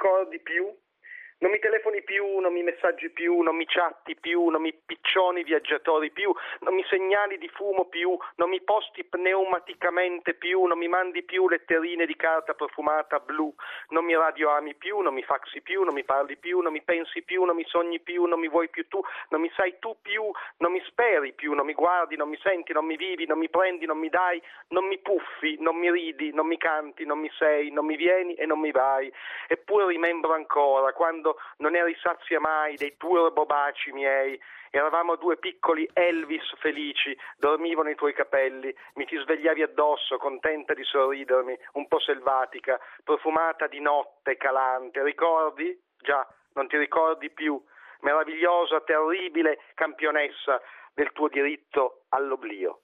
ricordi più? Non mi telefoni più, non mi messaggi più, non mi chatti più, non mi piccioni viaggiatori più, non mi segnali di fumo più, non mi posti pneumaticamente più, non mi mandi più letterine di carta profumata blu, non mi radioami più, non mi faxi più, non mi parli più, non mi pensi più, non mi sogni più, non mi vuoi più tu, non mi sai tu più, non mi speri più, non mi guardi, non mi senti, non mi vivi, non mi prendi, non mi dai, non mi puffi, non mi ridi, non mi canti, non mi sei, non mi vieni e non mi vai. Eppure rimembro ancora quando quando non eri sazia mai dei turbo baci miei. Eravamo due piccoli Elvis felici, dormivano i tuoi capelli, mi ti svegliavi addosso, contenta di sorridermi, un po' selvatica, profumata di notte calante. Ricordi? Già, non ti ricordi più. Meravigliosa, terribile campionessa del tuo diritto all'oblio.